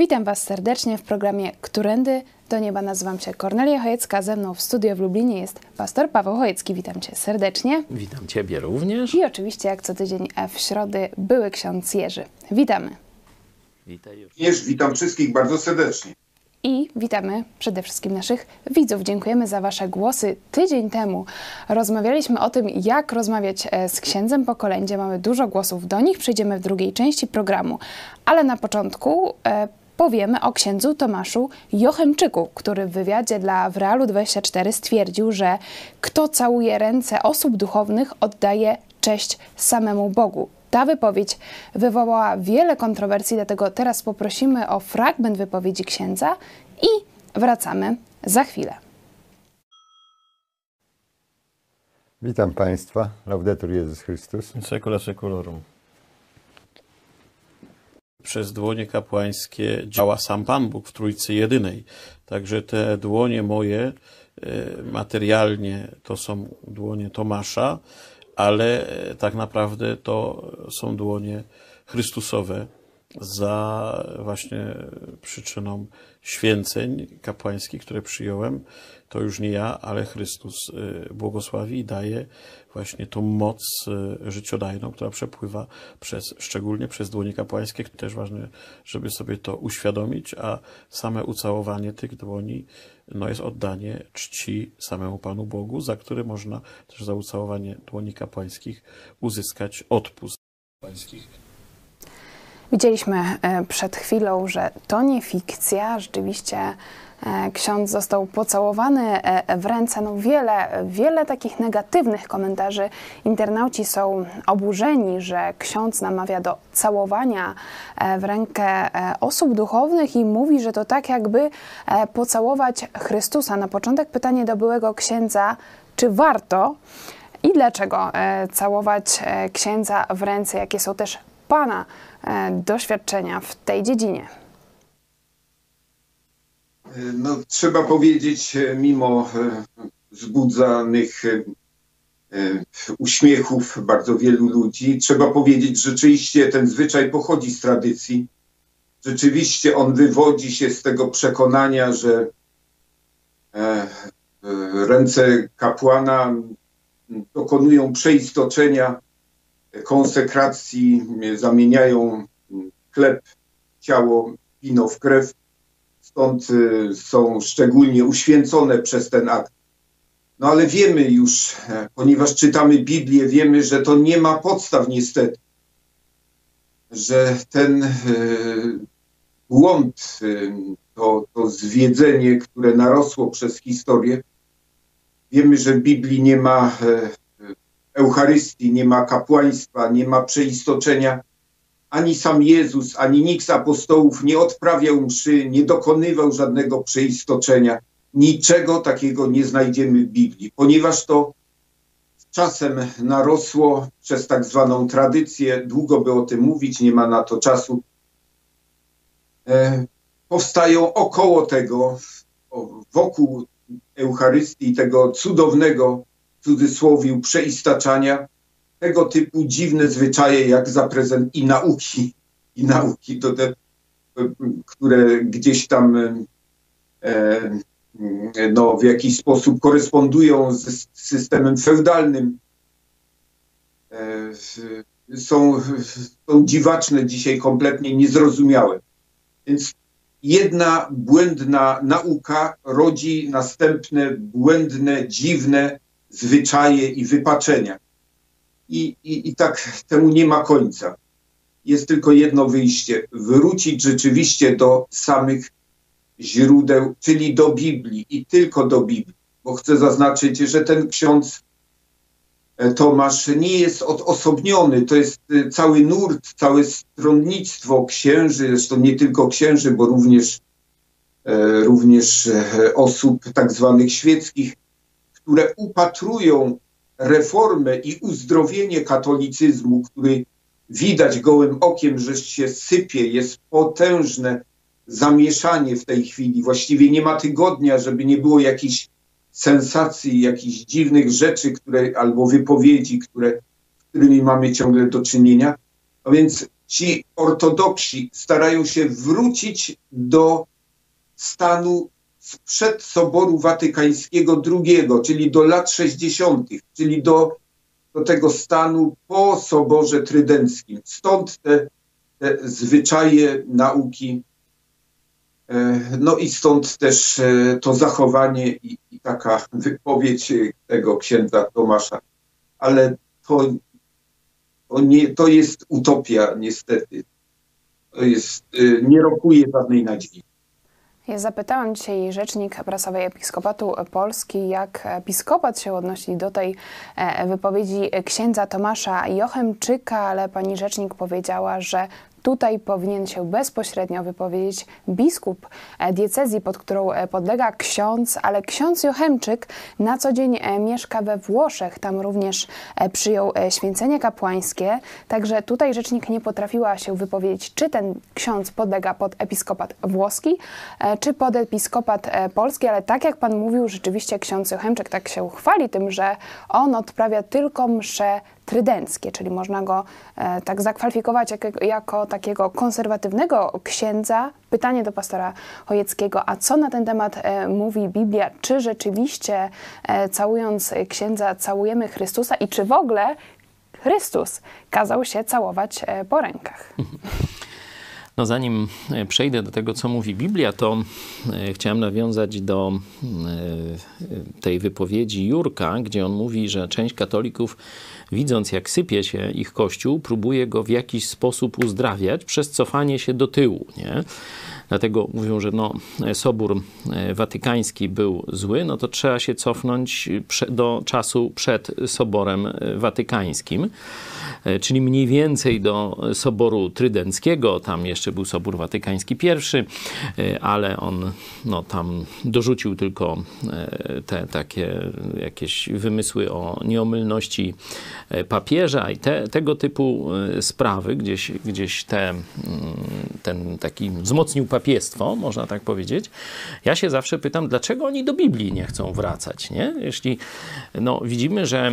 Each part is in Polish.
Witam Was serdecznie w programie Którędy do Nieba. Nazywam się Kornelia Chojecka. Ze mną w studio w Lublinie jest pastor Paweł Chojecki. Witam Cię serdecznie. Witam Ciebie również. I oczywiście, jak co tydzień e, w środy, były ksiądz Jerzy. Witamy. Witaj już. Również witam wszystkich bardzo serdecznie. I witamy przede wszystkim naszych widzów. Dziękujemy za Wasze głosy. Tydzień temu rozmawialiśmy o tym, jak rozmawiać e, z księdzem po kolędzie. Mamy dużo głosów do nich, przejdziemy w drugiej części programu. Ale na początku e, powiemy o księdzu Tomaszu Jochemczyku, który w wywiadzie dla Wrealu 24 stwierdził, że kto całuje ręce osób duchownych, oddaje cześć samemu Bogu. Ta wypowiedź wywołała wiele kontrowersji, dlatego teraz poprosimy o fragment wypowiedzi księdza i wracamy za chwilę. Witam Państwa. Laudetur Jezus Chrystus. Secula seculorum. Przez dłonie kapłańskie działa sam Pan Bóg w Trójcy Jedynej. Także te dłonie moje e, materialnie to są dłonie Tomasza, ale e, tak naprawdę to są dłonie Chrystusowe za właśnie przyczyną święceń kapłańskich, które przyjąłem. To już nie ja, ale Chrystus e, błogosławi i daje właśnie tą moc e, życiodajną, która przepływa przez, szczególnie przez dłonie kapłańskie. Też ważne, żeby sobie to uświadomić, a same ucałowanie tych dłoni no jest oddanie czci samemu Panu Bogu, za które można też za ucałowanie dłoni kapłańskich uzyskać odpust. Widzieliśmy e, przed chwilą, że to nie fikcja, rzeczywiście ksiądz został pocałowany e, w ręce. No wiele, wiele takich negatywnych komentarzy. Internauci są oburzeni, że ksiądz namawia do całowania w rękę osób duchownych i mówi, że to tak jakby pocałować Chrystusa. Na początek pytanie do byłego księdza, czy warto i dlaczego całować księdza w ręce, jakie są też Pana doświadczenia w tej dziedzinie? No, trzeba powiedzieć, mimo wzbudzanych uśmiechów bardzo wielu ludzi, trzeba powiedzieć, że rzeczywiście ten zwyczaj pochodzi z tradycji. Rzeczywiście on wywodzi się z tego przekonania, że ręce kapłana dokonują przeistoczenia konsekracji zamieniają chleb, ciało, wino w krew. Stąd są szczególnie uświęcone przez ten akt. No ale wiemy już, ponieważ czytamy Biblię, wiemy, że to nie ma podstaw niestety, że ten błąd, to, to zwiedzenie, które narosło przez historię, wiemy, że w Biblii nie ma Eucharystii, nie ma kapłaństwa, nie ma przeistoczenia. Ani sam Jezus, ani nikt z apostołów nie odprawiał mszy, nie dokonywał żadnego przeistoczenia. Niczego takiego nie znajdziemy w Biblii, ponieważ to czasem narosło przez tak zwaną tradycję. Długo by o tym mówić, nie ma na to czasu. E, powstają około tego, wokół Eucharystii, tego cudownego w cudzysłowie przeistaczania, tego typu dziwne zwyczaje jak zaprezent i nauki, i nauki, to te, które gdzieś tam e, no, w jakiś sposób korespondują z systemem feudalnym, e, są, są dziwaczne dzisiaj, kompletnie niezrozumiałe. Więc jedna błędna nauka rodzi następne błędne, dziwne zwyczaje i wypaczenia. I, i, I tak temu nie ma końca. Jest tylko jedno wyjście: wrócić rzeczywiście do samych źródeł, czyli do Biblii i tylko do Biblii. Bo chcę zaznaczyć, że ten ksiądz e, Tomasz nie jest odosobniony, to jest e, cały nurt, całe stronnictwo księży, zresztą nie tylko księży, bo również, e, również osób tak zwanych świeckich, które upatrują reformę i uzdrowienie katolicyzmu, który widać gołym okiem, że się sypie, jest potężne zamieszanie w tej chwili. Właściwie nie ma tygodnia, żeby nie było jakichś sensacji, jakichś dziwnych rzeczy, które, albo wypowiedzi, które, którymi mamy ciągle do czynienia. A więc ci ortodoksi starają się wrócić do stanu sprzed Soboru Watykańskiego II, czyli do lat 60., czyli do, do tego stanu po Soborze Trydenckim. Stąd te, te zwyczaje nauki, e, no i stąd też e, to zachowanie i, i taka wypowiedź tego księdza Tomasza. Ale to, to, nie, to jest utopia niestety. To jest, e, nie rokuje żadnej nadziei. Ja zapytałam dzisiaj rzecznik prasowej Episkopatu Polski, jak episkopat się odnosi do tej e, wypowiedzi księdza Tomasza Jochemczyka, ale pani rzecznik powiedziała, że Tutaj powinien się bezpośrednio wypowiedzieć biskup e, diecezji, pod którą e, podlega ksiądz, ale ksiądz Jochemczyk na co dzień e, mieszka we Włoszech. Tam również przyjął święcenie kapłańskie. Także tutaj rzecznik nie potrafiła się wypowiedzieć, czy ten ksiądz podlega pod episkopat włoski, czy pod episkopat polski, ale tak jak pan mówił, rzeczywiście ksiądz Jochemczyk tak się chwali tym, że on odprawia tylko msze trydenckie, czyli można go e, tak zakwalifikować jak, jako takiego konserwatywnego księdza. Pytanie do pastora Chojeckiego, a co na ten temat e, mówi Biblia? Czy rzeczywiście e, całując księdza całujemy Chrystusa i czy w ogóle Chrystus kazał się całować po rękach? No zanim przejdę do tego, co mówi Biblia, to chciałem nawiązać do tej wypowiedzi Jurka, gdzie on mówi, że część katolików, widząc jak sypie się ich kościół, próbuje go w jakiś sposób uzdrawiać przez cofanie się do tyłu. Nie? Dlatego mówią, że no, Sobór Watykański był zły, no to trzeba się cofnąć do czasu przed Soborem Watykańskim. E, czyli mniej więcej do Soboru Trydenckiego. Tam jeszcze był Sobór Watykański I, e, ale on no, tam dorzucił tylko e, te takie jakieś wymysły o nieomylności papieża i te, tego typu sprawy, gdzieś, gdzieś te, mm, ten taki wzmocnił papiestwo, można tak powiedzieć. Ja się zawsze pytam, dlaczego oni do Biblii nie chcą wracać, nie? Jeśli no, widzimy, że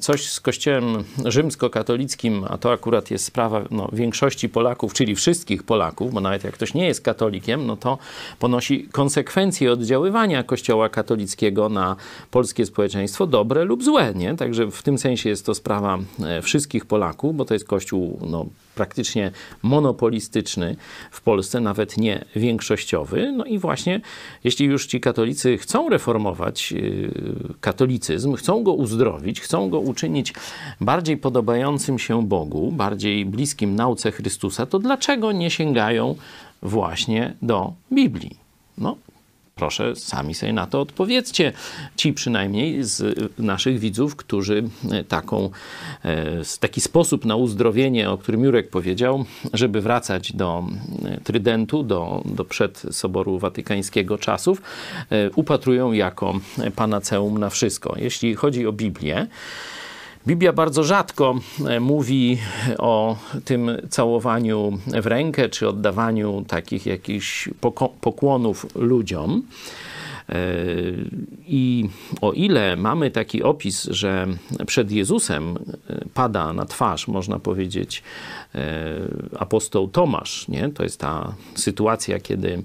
coś z kościołem rzymskokatolickim katolickim, a to akurat jest sprawa no, większości Polaków, czyli wszystkich Polaków, bo nawet jak ktoś nie jest katolikiem, no to ponosi konsekwencje oddziaływania Kościoła katolickiego na polskie społeczeństwo, dobre lub złe. Nie? Także w tym sensie jest to sprawa e, wszystkich Polaków, bo to jest Kościół no, praktycznie monopolistyczny w Polsce, nawet nie większościowy. No i właśnie, jeśli już ci katolicy chcą reformować y, katolicyzm, chcą go uzdrowić, chcą go uczynić bardziej podobającym się Bogu, bardziej bliskim nauce Chrystusa, to dlaczego nie sięgają właśnie do Biblii? No, Proszę sami sobie na to odpowiedzcie. Ci przynajmniej z naszych widzów, którzy e, taką, e, taki sposób na uzdrowienie, o którym Jurek powiedział, żeby wracać do Trydentu, do, do przed Soboru Watykańskiego czasów, upatrują jako panaceum na wszystko. Jeśli chodzi o Biblię, Biblia bardzo rzadko e, mówi o tym całowaniu w rękę czy oddawaniu takich jakichś pokłonów ludziom. I o ile mamy taki opis, że przed Jezusem e, pada na twarz, można powiedzieć, e, apostoł Tomasz, nie? to jest ta sytuacja, kiedy,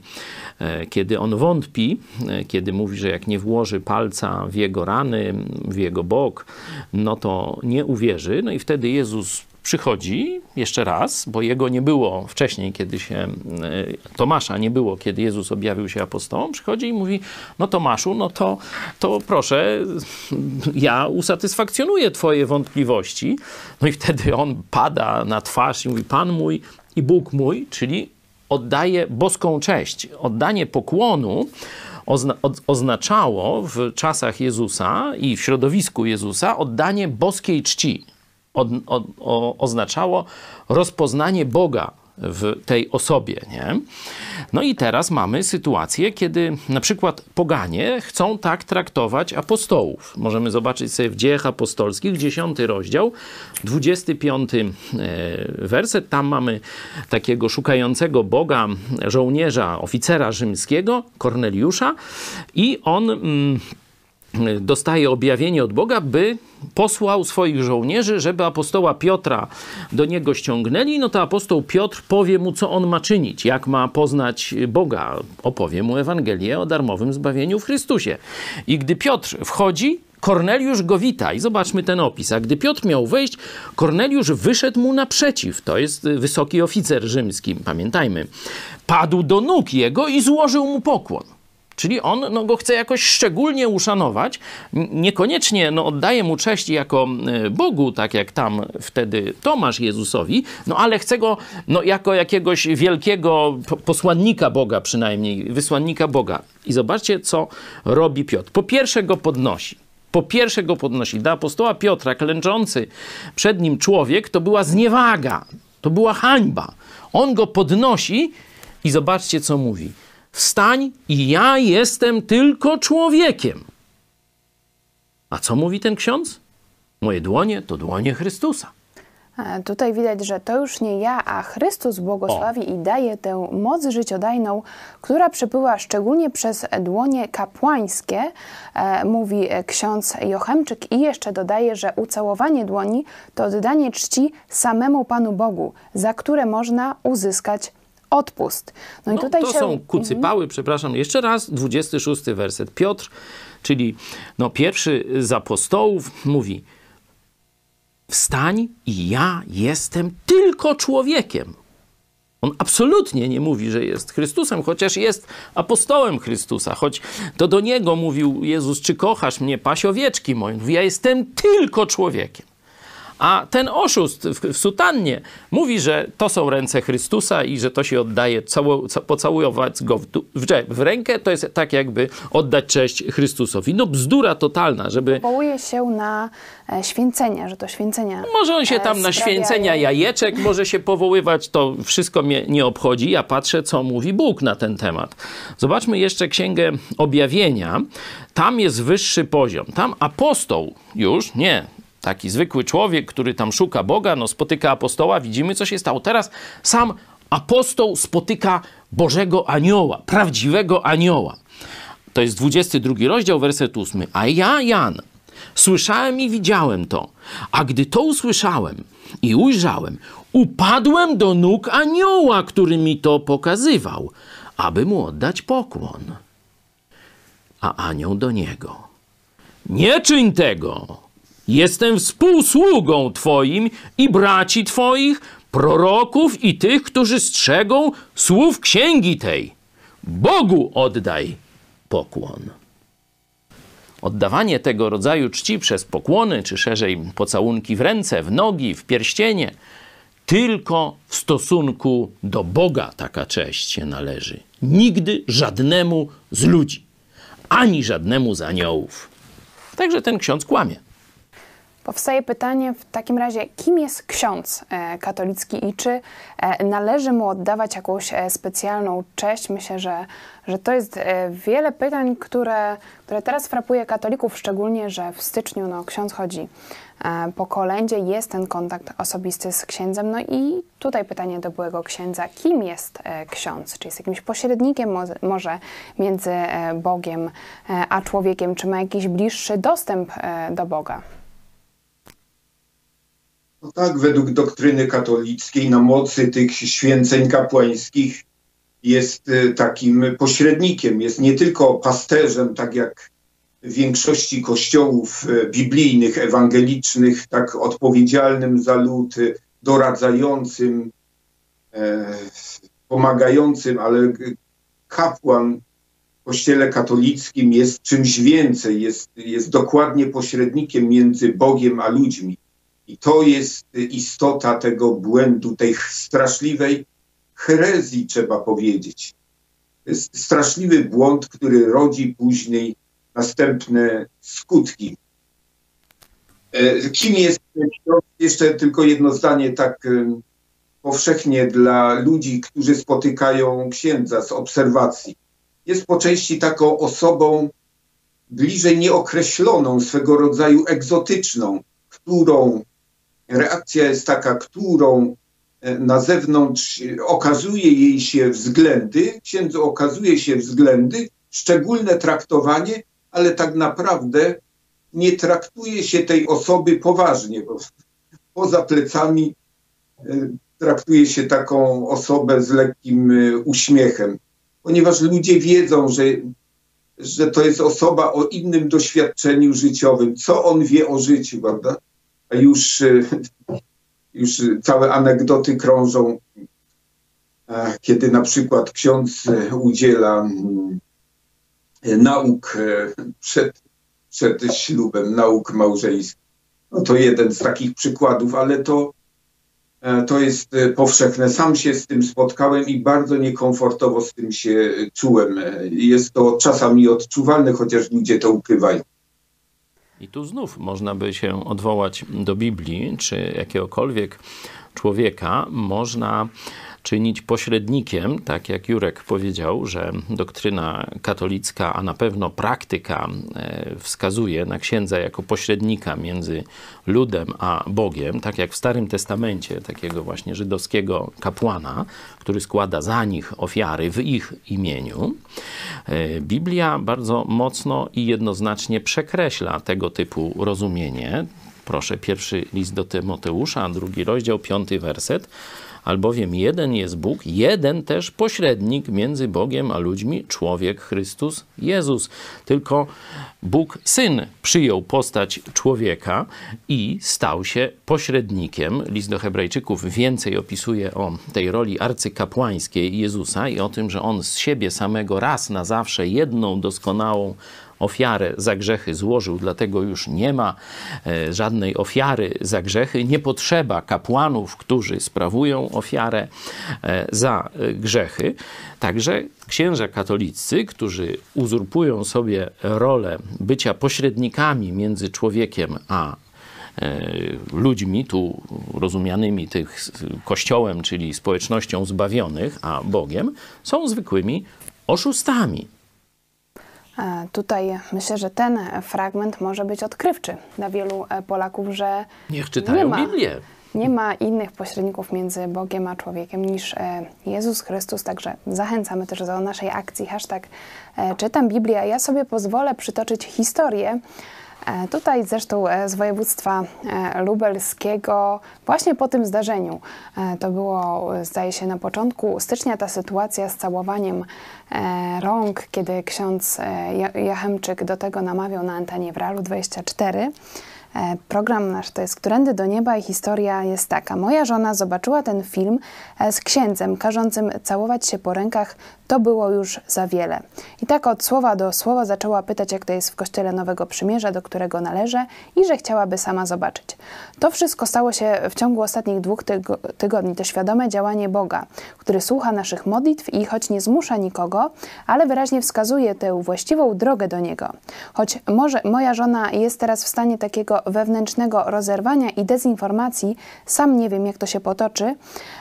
e, kiedy on wątpi, kiedy mówi, że jak nie włoży palca w jego rany, w jego bok, no to nie uwierzy. No i wtedy Jezus przychodzi jeszcze raz, bo jego nie było wcześniej, kiedy się e, Tomasza nie było, kiedy Jezus objawił się apostołom, przychodzi i mówi: No, Tomaszu, no to, to proszę, ja usatysfakcjonuję Twoje wątpliwości. No i wtedy on pada na twarz i mówi: Pan mój i Bóg mój, czyli oddaje boską cześć. Oddanie pokłonu ozna oznaczało w czasach Jezusa i w środowisku Jezusa oddanie boskiej czci. Od, od, o, oznaczało rozpoznanie Boga w tej osobie. Nie? No i teraz mamy sytuację, kiedy na przykład poganie chcą tak traktować apostołów. Możemy zobaczyć sobie w dziejach apostolskich, 10 rozdział, 25 e, werset. Tam mamy takiego szukającego Boga żołnierza, oficera rzymskiego, Korneliusza i on... Mm, dostaje objawienie od Boga, by posłał swoich żołnierzy, żeby apostoła Piotra do niego ściągnęli, no to apostoł Piotr powie mu, co on ma czynić, jak ma poznać Boga. Opowie mu Ewangelię o darmowym zbawieniu w Chrystusie. I gdy Piotr wchodzi, Korneliusz go wita i zobaczmy ten opis. A gdy Piotr miał wejść, Korneliusz wyszedł mu naprzeciw. To jest wysoki oficer rzymski, pamiętajmy. Padł do nóg jego i złożył mu pokłon. Czyli on no, go chce jakoś szczególnie uszanować. Niekoniecznie no, oddaje mu cześć jako e, Bogu, tak jak tam wtedy Tomasz Jezusowi, no ale chce go no, jako jakiegoś wielkiego posłannika Boga, przynajmniej wysłannika Boga. I zobaczcie, co robi Piotr. Po pierwsze go podnosi. Po pierwsze go podnosi. Dla apostoła Piotra, klęczący przed nim człowiek, to była zniewaga, to była hańba. On go podnosi i zobaczcie, co mówi Wstań i ja jestem tylko człowiekiem. A co mówi ten ksiądz? Moje dłonie to dłonie Chrystusa. Tutaj widać, że to już nie ja, a Chrystus błogosławi o. i daje tę moc życiodajną, która przepływa szczególnie przez dłonie kapłańskie, e, mówi ksiądz Jochemczyk i jeszcze dodaje, że ucałowanie dłoni to oddanie czci samemu Panu Bogu, za które można uzyskać odpust. No, no i tutaj to się... są kucypały, mhm. przepraszam, jeszcze raz, 26 werset. Piotr, czyli no, pierwszy z apostołów, mówi wstań i ja jestem tylko człowiekiem. On absolutnie nie mówi, że jest Chrystusem, chociaż jest apostołem Chrystusa, choć to do niego mówił Jezus, czy kochasz mnie, pasiowieczki moje. Mówi, ja jestem tylko człowiekiem. A ten oszust w, w sutannie mówi, że to są ręce Chrystusa i że to się oddaje, cało, pocałujować go w, w, w, rękę, to jest tak jakby oddać cześć Chrystusowi. No bzdura totalna, żeby... Powołuje się na e, święcenia, że to święcenia Może on się e, tam na święcenia jajeczek może się powoływać, to wszystko mnie nie obchodzi. Ja patrzę, co mówi Bóg na ten temat. Zobaczmy jeszcze Księgę Objawienia. Tam jest wyższy poziom. Tam apostoł już, nie taki zwykły człowiek, który tam szuka Boga, no spotyka apostoła, widzimy co się stało. Teraz sam apostoł spotyka Bożego anioła, prawdziwego anioła. To jest 22 rozdział, werset 8. A ja, Jan, słyszałem i widziałem to. A gdy to usłyszałem i ujrzałem, upadłem do nóg anioła, który mi to pokazywał, aby mu oddać pokłon. A anioł do niego: Nie czyń tego! Jestem współsługą Twoim i braci Twoich, proroków i tych, którzy strzegą słów księgi tej. Bogu oddaj pokłon. Oddawanie tego rodzaju czci przez pokłony, czy szerzej pocałunki w ręce, w nogi, w pierścienie, tylko w stosunku do Boga taka cześć się należy. Nigdy żadnemu z ludzi, ani żadnemu z aniołów. Także ten ksiądz kłamie. Powstaje pytanie w takim razie, kim jest ksiądz e, katolicki i czy e, należy mu oddawać jakąś e, specjalną cześć? Myślę, że, że to jest wiele pytań, które, które teraz frapuje katolików, szczególnie, że w styczniu no, ksiądz chodzi po kolędzie, jest ten kontakt osobisty z księdzem. No i tutaj pytanie do byłego księdza, kim jest ksiądz? Czy jest jakimś pośrednikiem może między Bogiem a człowiekiem? Czy ma jakiś bliższy dostęp do Boga? No tak, według doktryny katolickiej na mocy tych święceń kapłańskich jest y, takim pośrednikiem, jest nie tylko pasterzem, tak jak w większości kościołów y, biblijnych, ewangelicznych, tak odpowiedzialnym za lud, y, doradzającym, e, pomagającym, ale kapłan w kościele katolickim jest czymś więcej, jest, jest dokładnie pośrednikiem między Bogiem a ludźmi. I to jest istota tego błędu, tej straszliwej herezji, trzeba powiedzieć. Straszliwy błąd, który rodzi później następne skutki. E, kim jest? Jeszcze tylko jedno zdanie, tak e, powszechnie dla ludzi, którzy spotykają księdza z obserwacji. Jest po części taką osobą bliżej nieokreśloną, swego rodzaju egzotyczną, którą reakcja jest taka, którą e, na zewnątrz okazuje jej się względy, księdzu okazuje się względy, szczególne traktowanie, ale tak naprawdę nie traktuje się tej osoby poważnie, bo poza plecami e, traktuje się taką osobę z lekkim e, uśmiechem, ponieważ ludzie wiedzą, że, że to jest osoba o innym doświadczeniu życiowym, co on wie o życiu, prawda? Już, e, już całe anegdoty krążą, kiedy na przykład ksiądz udziela mm, nauk przed przed ślubem, nauk małżeńskich. No to jeden z takich przykładów, ale to, e, to jest e, powszechne. Sam się z tym spotkałem i bardzo niekomfortowo z tym się czułem. E, jest to czasami odczuwalne, chociaż ludzie to ukrywają. I tu znów można by się odwołać do Biblii, czy jakiegokolwiek człowieka. Można czynić pośrednikiem, tak jak Jurek powiedział, że doktryna katolicka, a na pewno praktyka e, wskazuje na księdza jako pośrednika między ludem a Bogiem, tak jak w Starym Testamencie, takiego właśnie żydowskiego kapłana, który składa za nich ofiary w ich imieniu. E, Biblia bardzo mocno i jednoznacznie przekreśla tego typu rozumienie. Proszę, pierwszy list do Tymoteusza, drugi rozdział, piąty werset albowiem jeden jest Bóg, jeden też pośrednik między Bogiem a ludźmi, człowiek Chrystus Jezus. Tylko Bóg Syn przyjął postać człowieka i stał się pośrednikiem. List do Hebrajczyków więcej opisuje o tej roli arcykapłańskiej Jezusa i o tym, że on z siebie samego raz na zawsze jedną doskonałą ofiarę za grzechy złożył, dlatego już nie ma e, żadnej ofiary za grzechy. Nie potrzeba kapłanów, którzy sprawują ofiarę e, za e, grzechy. Także księża katolicy, którzy uzurpują sobie rolę bycia pośrednikami między człowiekiem a ludźmi, tu rozumianymi tych kościołem, czyli społecznością zbawionych, a Bogiem, są zwykłymi oszustami. E, tutaj myślę, że ten fragment może być odkrywczy dla wielu e, Polaków, że Niech czytają nie ma, Biblię. Nie ma innych pośredników między Bogiem a człowiekiem niż e, Jezus Chrystus, także zachęcamy też do naszej akcji hashtag czytam Biblię. Ja sobie pozwolę przytoczyć historię tutaj zresztą e, z województwa e, lubelskiego, właśnie po tym zdarzeniu, to było, zdaje się, na początku stycznia ta sytuacja z całowaniem rąk, kiedy ksiądz Jachemczyk do tego namawiał na antenie w Realu 24. E, program nasz to jest Którędy do nieba i historia jest taka. Moja żona zobaczyła ten film e, z księdzem każącym całować się po rękach. To było już za wiele. I tak od słowa do słowa zaczęła pytać, jak to jest w kościele Nowego Przymierza, do którego należę i że chciałaby sama zobaczyć. To wszystko stało się w ciągu ostatnich dwóch tygo tygodni. To świadome działanie Boga, który słucha naszych modlitw i choć nie zmusza nikogo, ale wyraźnie wskazuje tę właściwą drogę do Niego. Choć może moja żona jest teraz w stanie takiego wewnętrznego rozerwania i dezinformacji, sam nie wiem, jak to się potoczy,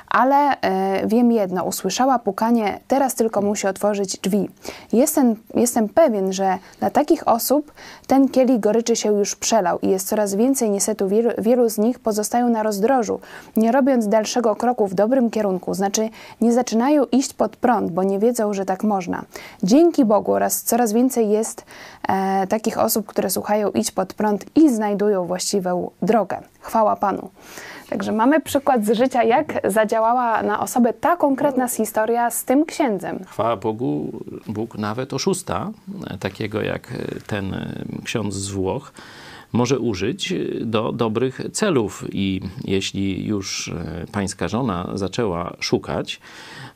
ale e, wiem jedno, usłyszała pukanie, teraz tylko musi otworzyć drzwi. Jestem, jestem pewien, że dla takich osób ten kielich goryczy się już przelał i jest coraz więcej niestety wielu, wielu z nich pozostają na rozdrożu, nie robiąc dalszego kroku w dobrym kierunku, znaczy nie zaczynają iść pod prąd, bo nie wiedzą, że tak można. Dzięki Bogu oraz coraz więcej jest e, takich osób, które słuchają iść pod prąd i znajdują właściwą drogę. Chwała Panu. Także mamy przykład z życia, jak zadziałała na osobę ta konkretna historia z tym księdzem. Chwała Bogu, Bóg nawet oszusta, takiego jak ten ksiądz z Włoch, może użyć do dobrych celów. I jeśli już pańska żona zaczęła szukać,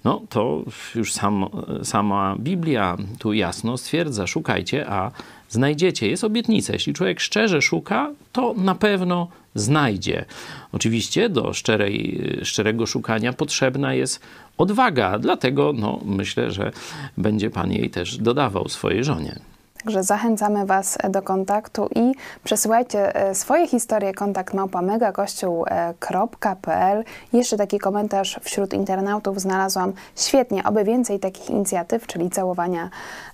no to już sam, sama Biblia tu jasno stwierdza, szukajcie, a znajdziecie. Jest obietnica. Jeśli człowiek szczerze szuka, to na pewno znajdzie. Oczywiście do szczerej, szczerego szukania potrzebna jest odwaga, dlatego no, myślę, że będzie Pan jej też dodawał swojej żonie. Także zachęcamy Was do kontaktu i przesyłajcie e, swoje historie kontakt megakościół.pl. Jeszcze taki komentarz wśród internautów znalazłam świetnie, oby więcej takich inicjatyw, czyli całowania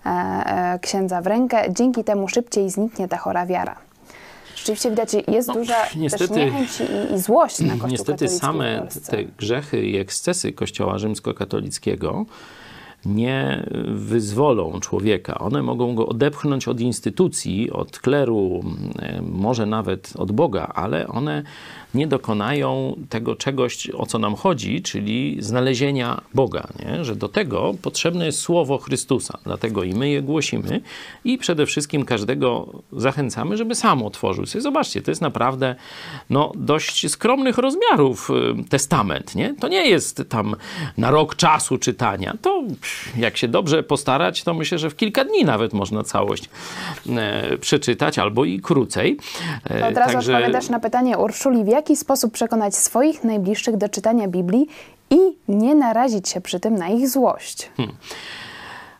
e, e, księdza w rękę. Dzięki temu szybciej zniknie ta chora wiara. Rzeczywiście widać, jest no, duża niestety, też niechęć i, i złość na Kościół Niestety same te grzechy i ekscesy Kościoła rzymskokatolickiego nie wyzwolą człowieka. One mogą go odepchnąć od instytucji, od kleru, może nawet od Boga, ale one nie dokonają tego czegoś, o co nam chodzi, czyli znalezienia Boga. Nie? Że do tego potrzebne jest słowo Chrystusa. Dlatego i my je głosimy i przede wszystkim każdego zachęcamy, żeby sam otworzył sobie. Zobaczcie, to jest naprawdę no, dość skromnych rozmiarów y, testament. Nie? To nie jest tam na rok czasu czytania. To jak się dobrze postarać, to myślę, że w kilka dni nawet można całość e, przeczytać, albo i krócej. E, od razu Także... odpowiadasz na pytanie Urszuli, w jaki sposób przekonać swoich najbliższych do czytania Biblii i nie narazić się przy tym na ich złość? Hmm.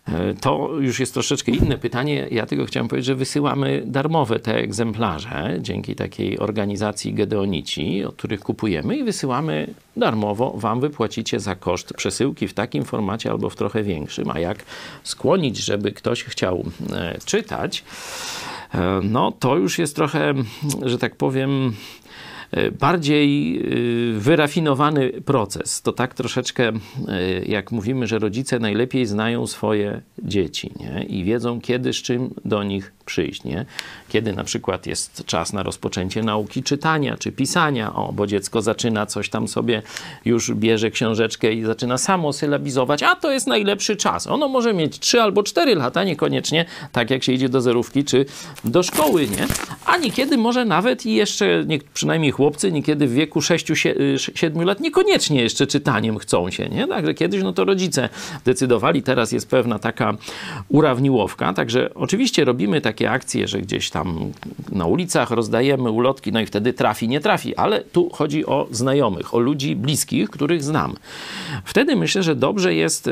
E, to już jest troszeczkę inne pytanie. Ja tylko chciałem powiedzieć, że wysyłamy darmowe te egzemplarze dzięki takiej organizacji Gedeonici, od których kupujemy i wysyłamy darmowo. Wam wypłacicie za koszt przesyłki w takim formacie albo w trochę większym. A jak skłonić, żeby ktoś chciał e, czytać, e, no to już jest trochę, że tak powiem, bardziej e, wyrafinowany proces. To tak troszeczkę, e, jak mówimy, że rodzice najlepiej znają swoje dzieci nie? i wiedzą, kiedy z czym do nich przyjść, nie? Kiedy na przykład jest czas na rozpoczęcie nauki czytania czy pisania, o, bo dziecko zaczyna coś tam sobie, już bierze książeczkę i zaczyna samo sylabizować, a to jest najlepszy czas. Ono może mieć 3 albo 4 lata, niekoniecznie tak jak się idzie do zerówki czy do szkoły, nie? A niekiedy może nawet i jeszcze, nie, przynajmniej chłopcy, niekiedy w wieku 6-7 lat niekoniecznie jeszcze czytaniem chcą się, nie? Także kiedyś no to rodzice decydowali, teraz jest pewna taka urawniłowka, także oczywiście robimy takie akcje, że gdzieś tam na ulicach rozdajemy ulotki, no i wtedy trafi, nie trafi, ale tu chodzi o znajomych, o ludzi bliskich, których znam. Wtedy myślę, że dobrze jest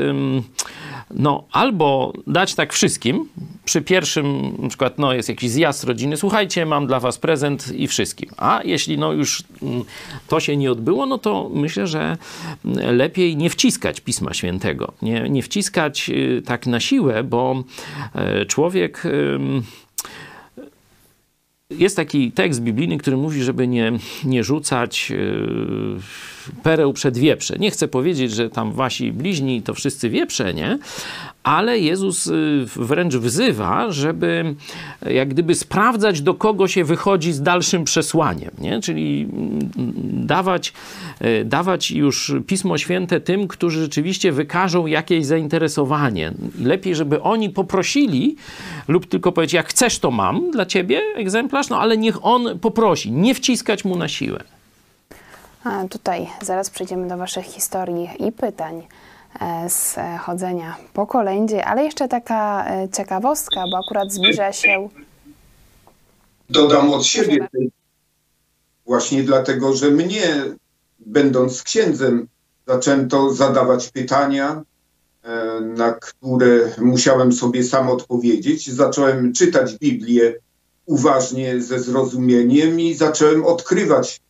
no albo dać tak wszystkim, przy pierwszym na przykład no, jest jakiś zjazd rodziny, słuchajcie, mam dla was prezent i wszystkim. A jeśli no już mm, to się nie odbyło, no to myślę, że lepiej nie wciskać Pisma Świętego. Nie, nie wciskać y, tak na siłę, bo e, człowiek jest taki tekst biblijny, który mówi, żeby nie, nie rzucać yy, pereł przed wieprze. Nie chcę powiedzieć, że tam wasi bliźni to wszyscy wieprze, nie? Ale Jezus y, wręcz wzywa, żeby jak gdyby sprawdzać, do kogo się wychodzi z dalszym przesłaniem, nie? Czyli mm, dawać, y, dawać już Pismo Święte tym, którzy rzeczywiście wykażą jakieś zainteresowanie. Lepiej, żeby oni poprosili lub tylko powiedzieć, jak chcesz, to mam dla ciebie egzemplarz, no ale niech on poprosi, nie wciskać mu na siłę. Tutaj zaraz przejdziemy do Waszych historii i pytań e, z chodzenia po kolędzie, ale jeszcze taka e, ciekawostka, bo akurat zbliża się. Dodam od siebie, właśnie dlatego, że mnie, będąc księdzem, zaczęto zadawać pytania, e, na które musiałem sobie sam odpowiedzieć. Zacząłem czytać Biblię uważnie, ze zrozumieniem i zacząłem odkrywać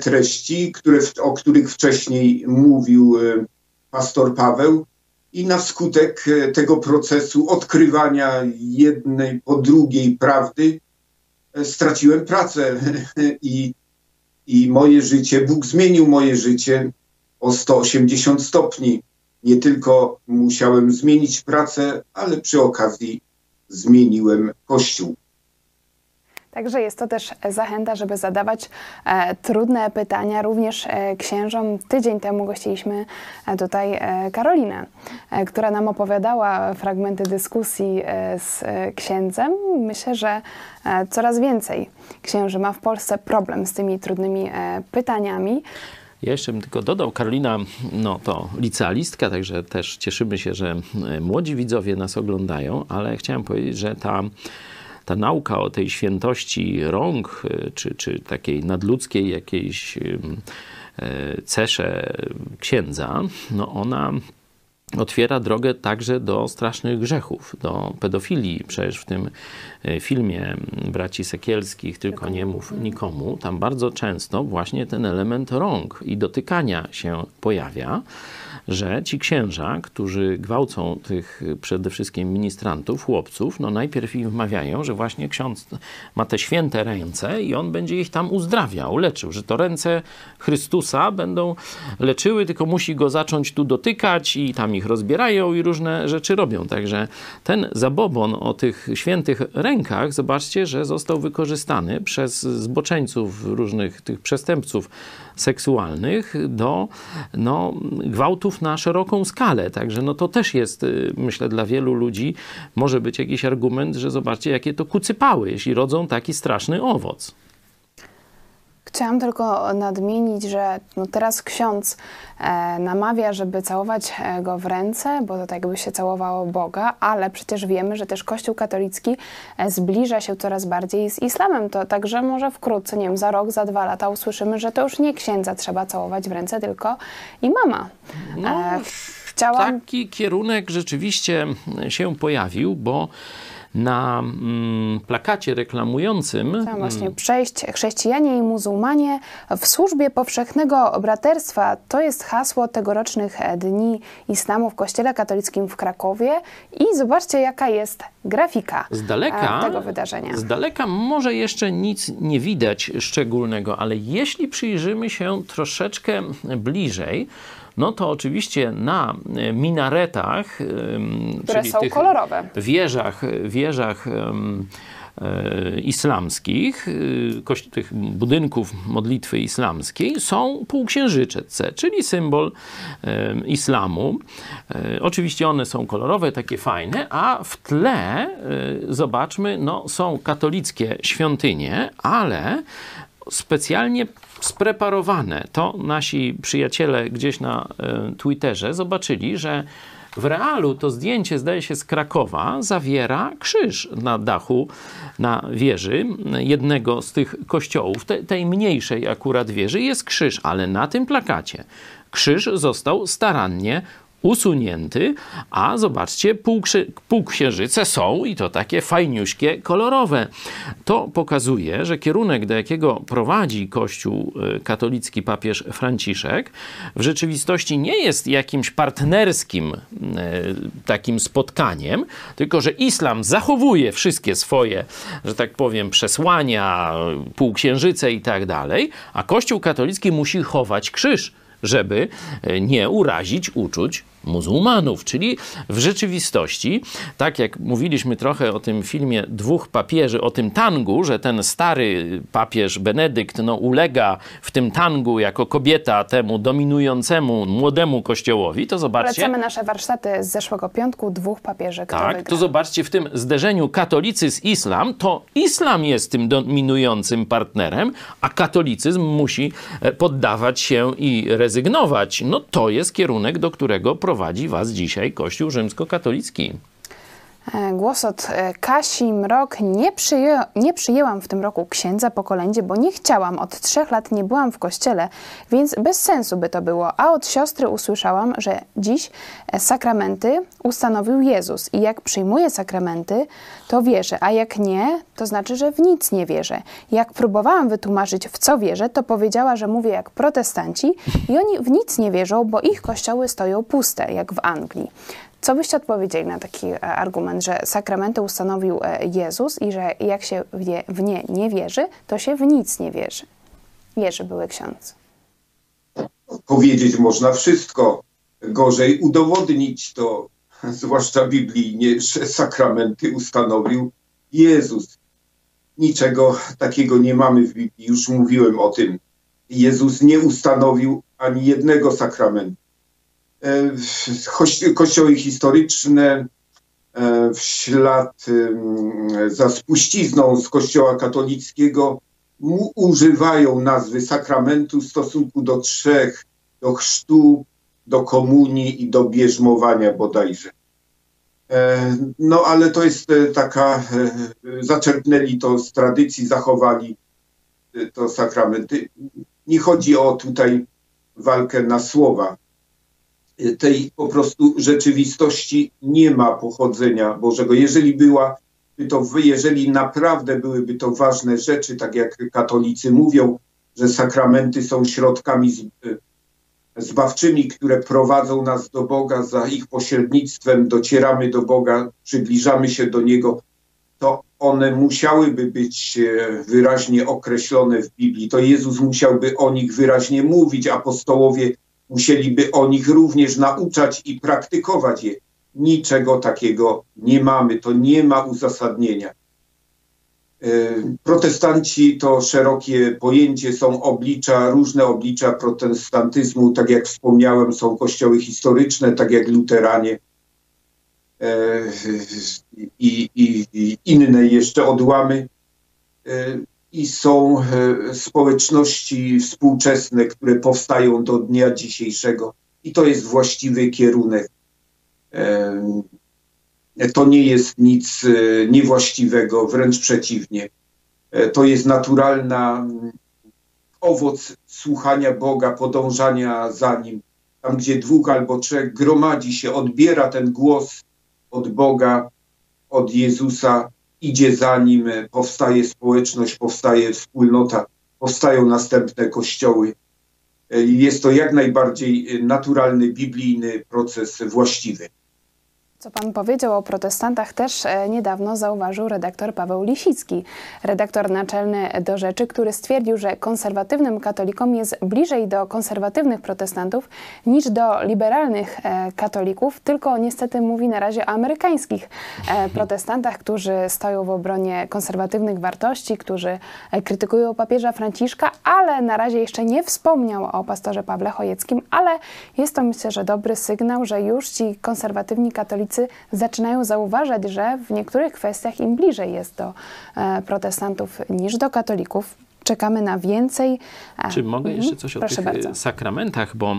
treści, które, o których wcześniej mówił e, pastor Paweł. I na skutek e, tego procesu odkrywania jednej po drugiej prawdy e, straciłem pracę i, i moje życie, Bóg zmienił moje życie o 180 stopni. Nie tylko musiałem zmienić pracę, ale przy okazji zmieniłem Kościół. Także jest to też zachęta, żeby zadawać e, trudne pytania również e, księżom. Tydzień temu gościliśmy e, tutaj e, Karolinę, e, która nam opowiadała fragmenty dyskusji e, z księdzem. Myślę, że coraz więcej księży ma w Polsce problem z tymi trudnymi pytaniami. Ja jeszcze bym tylko dodał, Karolina no to licealistka, także też cieszymy się, że młodzi widzowie nas oglądają, ale chciałem powiedzieć, że ta ta nauka o tej świętości rąk, e, czy, czy takiej nadludzkiej jakiejś cesze księdza, no ona otwiera drogę także do strasznych grzechów, do pedofilii. Przecież w tym e, filmie braci Sekielskich, tylko nie mów nikomu, tam bardzo często właśnie ten element rąk i dotykania się pojawia że ci księża, którzy gwałcą tych przede wszystkim ministrantów, chłopców, no najpierw im wmawiają, że właśnie ksiądz ma te święte ręce i on będzie ich tam uzdrawiał, leczył, że to ręce Chrystusa będą leczyły, tylko musi go zacząć tu dotykać i tam ich rozbierają i różne rzeczy robią. Także ten zabobon o tych świętych rękach, zobaczcie, że został wykorzystany przez zboczeńców, różnych tych przestępców seksualnych do no, gwałtów na szeroką skalę. Także no, to też jest, y, myślę, dla wielu ludzi może być jakiś argument, że zobaczcie, jakie to kucypały, jeśli rodzą taki straszny owoc. Chciałam tylko nadmienić, że no teraz ksiądz e, namawia, żeby całować e, go w ręce, bo to tak jakby się całowało Boga, ale przecież wiemy, że też Kościół katolicki e, zbliża się coraz bardziej z islamem. To także może wkrótce, nie wiem, za rok, za dwa lata usłyszymy, że to już nie księdza trzeba całować w ręce, tylko i mama. No, e, chciałam... Taki kierunek rzeczywiście się pojawił, bo na mm, plakacie reklamującym. Tam właśnie przejść chrześcijanie i muzułmanie w służbie powszechnego braterstwa. To jest hasło tegorocznych dni islamu w Kościele Katolickim w Krakowie. I zobaczcie, jaka jest grafika z daleka, tego wydarzenia. Z daleka może jeszcze nic nie widać szczególnego, ale jeśli przyjrzymy się troszeczkę bliżej, no to oczywiście na e, minaretach, które czyli są tych kolorowe, wieżach, wieżach e, islamskich, e, tych budynków modlitwy islamskiej są półksiężyce, czyli symbol islamu. Oczywiście one są kolorowe, takie fajne, a w tle zobaczmy, no, są katolickie świątynie, ale specjalnie spreparowane. To nasi przyjaciele gdzieś na e, Twitterze zobaczyli, że w realu to zdjęcie, zdaje się, z Krakowa zawiera krzyż na dachu, na wieży jednego z tych kościołów, te, tej mniejszej akurat wieży jest krzyż, ale na tym plakacie krzyż został starannie usunięty, a zobaczcie, półksiężyce są i to takie fajniuśkie, kolorowe. To pokazuje, że kierunek, do jakiego prowadzi Kościół e, katolicki papież Franciszek, w rzeczywistości nie jest jakimś partnerskim e, takim spotkaniem, tylko że islam zachowuje wszystkie swoje, że tak powiem, przesłania, półksiężyce i tak dalej, a Kościół katolicki musi chować krzyż żeby e, nie urazić uczuć muzułmanów. Czyli w rzeczywistości, tak jak mówiliśmy trochę o tym filmie dwóch papieży, o tym tangu, że ten stary papież Benedykt no, ulega w tym tangu jako kobieta temu dominującemu młodemu kościołowi, to zobaczcie... Polecamy nasze warsztaty z zeszłego piątku, dwóch papieży, Tak, wygra. to zobaczcie w tym zderzeniu katolicyzm-islam, to islam jest tym dominującym partnerem, a katolicyzm musi e, poddawać się i rezygnować. No to jest kierunek, do którego prowadzi prowadzi Was dzisiaj Kościół rzymskokatolicki. E, głos od e, Kasi Mrok. Nie, przyję, nie przyjęłam w tym roku księdza po kolędzie, bo nie chciałam. Od trzech lat nie byłam w kościele, więc bez sensu by to było. A od siostry usłyszałam, że dziś e, sakramenty ustanowił Jezus i jak przyjmuję sakramenty, to wierzę, a jak nie, to znaczy, że w nic nie wierzę. Jak próbowałam wytłumaczyć, w co wierzę, to powiedziała, że mówię jak protestanci i oni w nic nie wierzą, bo ich kościoły stoją puste, jak w Anglii. Co byście odpowiedzieli na taki e, argument, że sakramenty ustanowił e, Jezus i że jak się w nie, nie wierzy, to się w nic nie wierzy? Wierzy były ksiądz. Powiedzieć można wszystko. Gorzej udowodnić to, zwłaszcza biblijnie, że sakramenty ustanowił Jezus. Niczego takiego nie mamy w Biblii, już mówiłem o tym. Jezus nie ustanowił ani jednego sakramentu. E, kościoły historyczne e, w ślad za spuścizną z kościoła katolickiego używają nazwy sakramentu w stosunku do trzech, do chrztu, do komunii i do bierzmowania bodajże. E, no ale to jest taka, zaczerpnęli to z tradycji, zachowali to sakramenty. Nie chodzi o tutaj walkę na słowa. Tej po prostu rzeczywistości nie ma pochodzenia Bożego. Jeżeli była, to jeżeli naprawdę byłyby to ważne rzeczy, tak jak katolicy mówią, że sakramenty są środkami zbawczymi, które prowadzą nas do Boga, za ich pośrednictwem docieramy do Boga, przybliżamy się do Niego, to one musiałyby być e, wyraźnie określone w Biblii. To Jezus musiałby o nich wyraźnie mówić, apostołowie musieliby o nich również nauczać i praktykować je. Niczego takiego nie mamy, to nie ma uzasadnienia. E, protestanci to szerokie pojęcie, są oblicza, różne oblicza protestantyzmu, tak jak wspomniałem, są kościoły historyczne, tak jak luteranie e, i, i, i inne jeszcze odłamy. E, I są społeczności współczesne, które powstają do dnia dzisiejszego, i to jest właściwy kierunek to nie jest nic e, niewłaściwego, wręcz przeciwnie. E, to jest naturalna mm, owoc słuchania Boga, podążania za Nim. Tam, gdzie dwóch albo trzech gromadzi się, odbiera ten głos od Boga, od Jezusa, idzie za Nim, powstaje społeczność, powstaje wspólnota, powstają następne kościoły. Jest to jak najbardziej naturalny, biblijny proces właściwy. Co pan powiedział o protestantach też e, niedawno zauważył redaktor Paweł Lisicki, redaktor naczelny do rzeczy, który stwierdził, że konserwatywnym katolikom jest bliżej do konserwatywnych protestantów niż do liberalnych e, katolików, tylko niestety mówi na razie o amerykańskich e, protestantach, którzy stoją w obronie konserwatywnych wartości, którzy krytykują papieża Franciszka, ale na razie jeszcze nie wspomniał o pastorze Pawle Chojeckim, ale jest to myślę, że dobry sygnał, że już ci konserwatywni katolicy zaczynają zauważać, że w niektórych kwestiach im bliżej jest do e, protestantów niż do katolików. Czekamy na więcej. Czy mogę mhm. jeszcze coś o Proszę tych e, bardzo. sakramentach, bo e,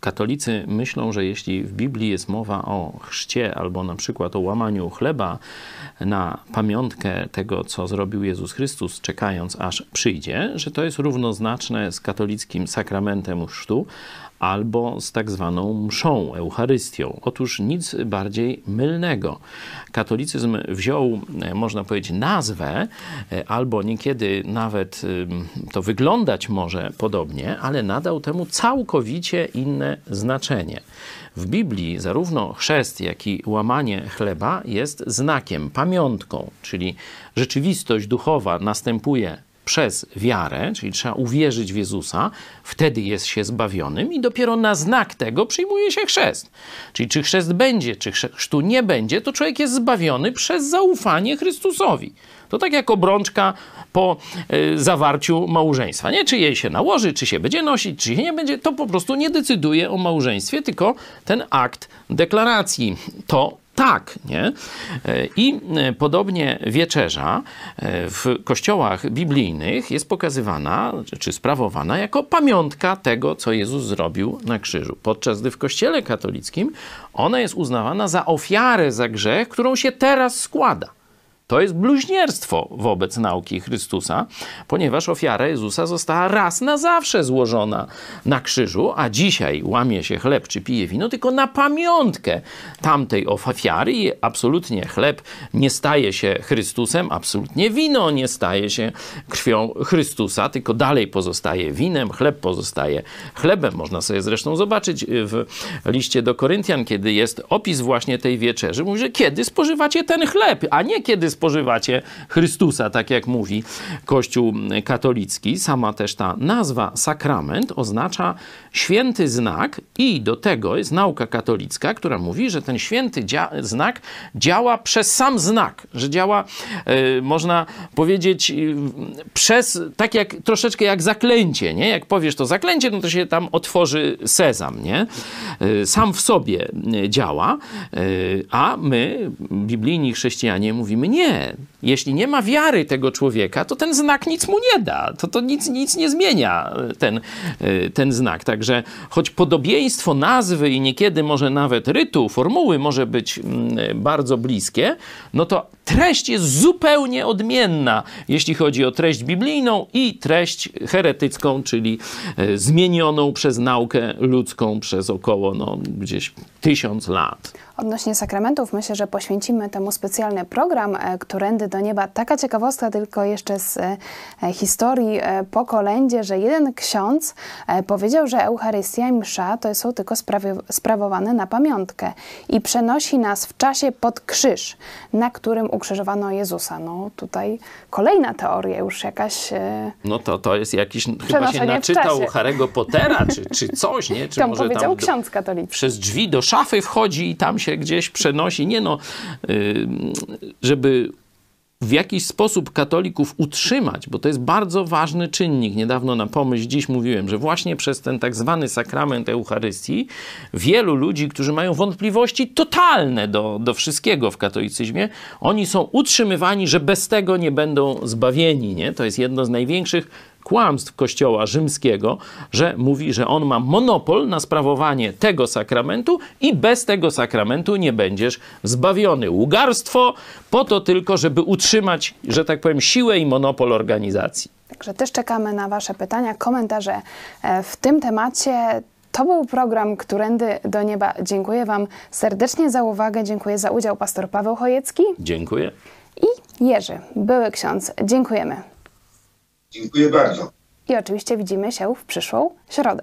katolicy myślą, że jeśli w Biblii jest mowa o chrzcie albo na przykład o łamaniu chleba na pamiątkę tego, co zrobił Jezus Chrystus, czekając aż przyjdzie, że to jest równoznaczne z katolickim sakramentem chrztu, albo z tak zwaną mszą, Eucharystią. Otóż nic bardziej mylnego. Katolicyzm wziął, e, można powiedzieć, nazwę, e, albo niekiedy nawet to wyglądać może podobnie, ale nadał temu całkowicie inne znaczenie. W Biblii zarówno chrzest, jak i łamanie chleba jest znakiem, pamiątką, czyli rzeczywistość duchowa następuje przez wiarę, czyli trzeba uwierzyć w Jezusa, wtedy jest się zbawionym i dopiero na znak tego przyjmuje się chrzest. Czyli czy chrzest będzie, czy chrztu nie będzie, to człowiek jest zbawiony przez zaufanie Chrystusowi. To tak jak obrączka po y, zawarciu małżeństwa. Nie, czy jej się nałoży, czy się będzie nosić, czy się nie będzie, to po prostu nie decyduje o małżeństwie, tylko ten akt deklaracji. To tak, nie? E, I e, podobnie wieczerza e, w kościołach biblijnych jest pokazywana czy sprawowana jako pamiątka tego, co Jezus zrobił na krzyżu. Podczas gdy w kościele katolickim ona jest uznawana za ofiarę za grzech, którą się teraz składa. To jest bluźnierstwo wobec nauki Chrystusa, ponieważ ofiara Jezusa została raz na zawsze złożona na krzyżu, a dzisiaj łamie się chleb czy pije wino tylko na pamiątkę tamtej ofiary i absolutnie chleb nie staje się Chrystusem, absolutnie wino nie staje się krwią Chrystusa, tylko dalej pozostaje winem, chleb pozostaje chlebem. Można sobie zresztą zobaczyć w liście do Koryntian, kiedy jest opis właśnie tej wieczerzy, mówi, że kiedy spożywacie ten chleb, a nie kiedy spożywacie Chrystusa, tak jak mówi Kościół katolicki. Sama też ta nazwa sakrament oznacza święty znak i do tego jest nauka katolicka, która mówi, że ten święty dzia znak działa przez sam znak, że działa, yy, można powiedzieć, yy, przez, tak jak troszeczkę jak zaklęcie, nie? Jak powiesz to zaklęcie, no to się tam otworzy sezam, nie? Yy, sam w sobie działa, a my, biblijni chrześcijanie, mówimy nie, jeśli nie ma wiary tego człowieka, to ten znak nic mu nie da. To, to nic, nic nie zmienia, e, ten, e, ten znak. Także choć podobieństwo nazwy i niekiedy może nawet rytu, formuły może być mm, bardzo bliskie, no to treść jest zupełnie odmienna, jeśli chodzi o treść biblijną i treść heretycką, czyli e, zmienioną przez naukę ludzką przez około no, gdzieś tysiąc lat. Odnośnie sakramentów, myślę, że poświęcimy temu specjalny program, e, Którędy do Nieba. Taka ciekawostka tylko jeszcze z e, historii e, po kolędzie, że jeden ksiądz powiedział, że Eucharystia i msza to są tylko sprawowane na pamiątkę i przenosi nas w czasie pod krzyż, na którym ukrzyżowano Jezusa. No tutaj kolejna teoria już jakaś... No to to jest jakiś, chyba się naczytał. Harry'ego Pottera, czy, czy coś, nie? Czy To może powiedział tam ksiądz katolicki. przez drzwi do szafy wchodzi i tam się gdzieś przenosi. Nie no, y, żeby w jakiś sposób katolików utrzymać, bo to jest bardzo ważny czynnik. Niedawno na pomyśl dziś mówiłem, że właśnie przez ten tak zwany sakrament Eucharystii wielu ludzi, którzy mają wątpliwości totalne do, do wszystkiego w katolicyzmie, oni są utrzymywani, że bez tego nie będą zbawieni. Nie? To jest jedno z największych kłamstw Kościoła rzymskiego, że mówi, że on ma monopol na sprawowanie tego sakramentu i bez tego sakramentu nie będziesz zbawiony. Ługarstwo po to tylko, żeby utrzymać, że tak powiem, siłę i monopol organizacji. Także też czekamy na Wasze pytania, komentarze e, w tym temacie. To był program Którędy do Nieba. Dziękuję Wam serdecznie za uwagę. Dziękuję za udział pastor Paweł Chojecki Dziękuję. i Jerzy, były ksiądz. Dziękujemy. Dziękuję bardzo. I oczywiście widzimy się w przyszłą środę.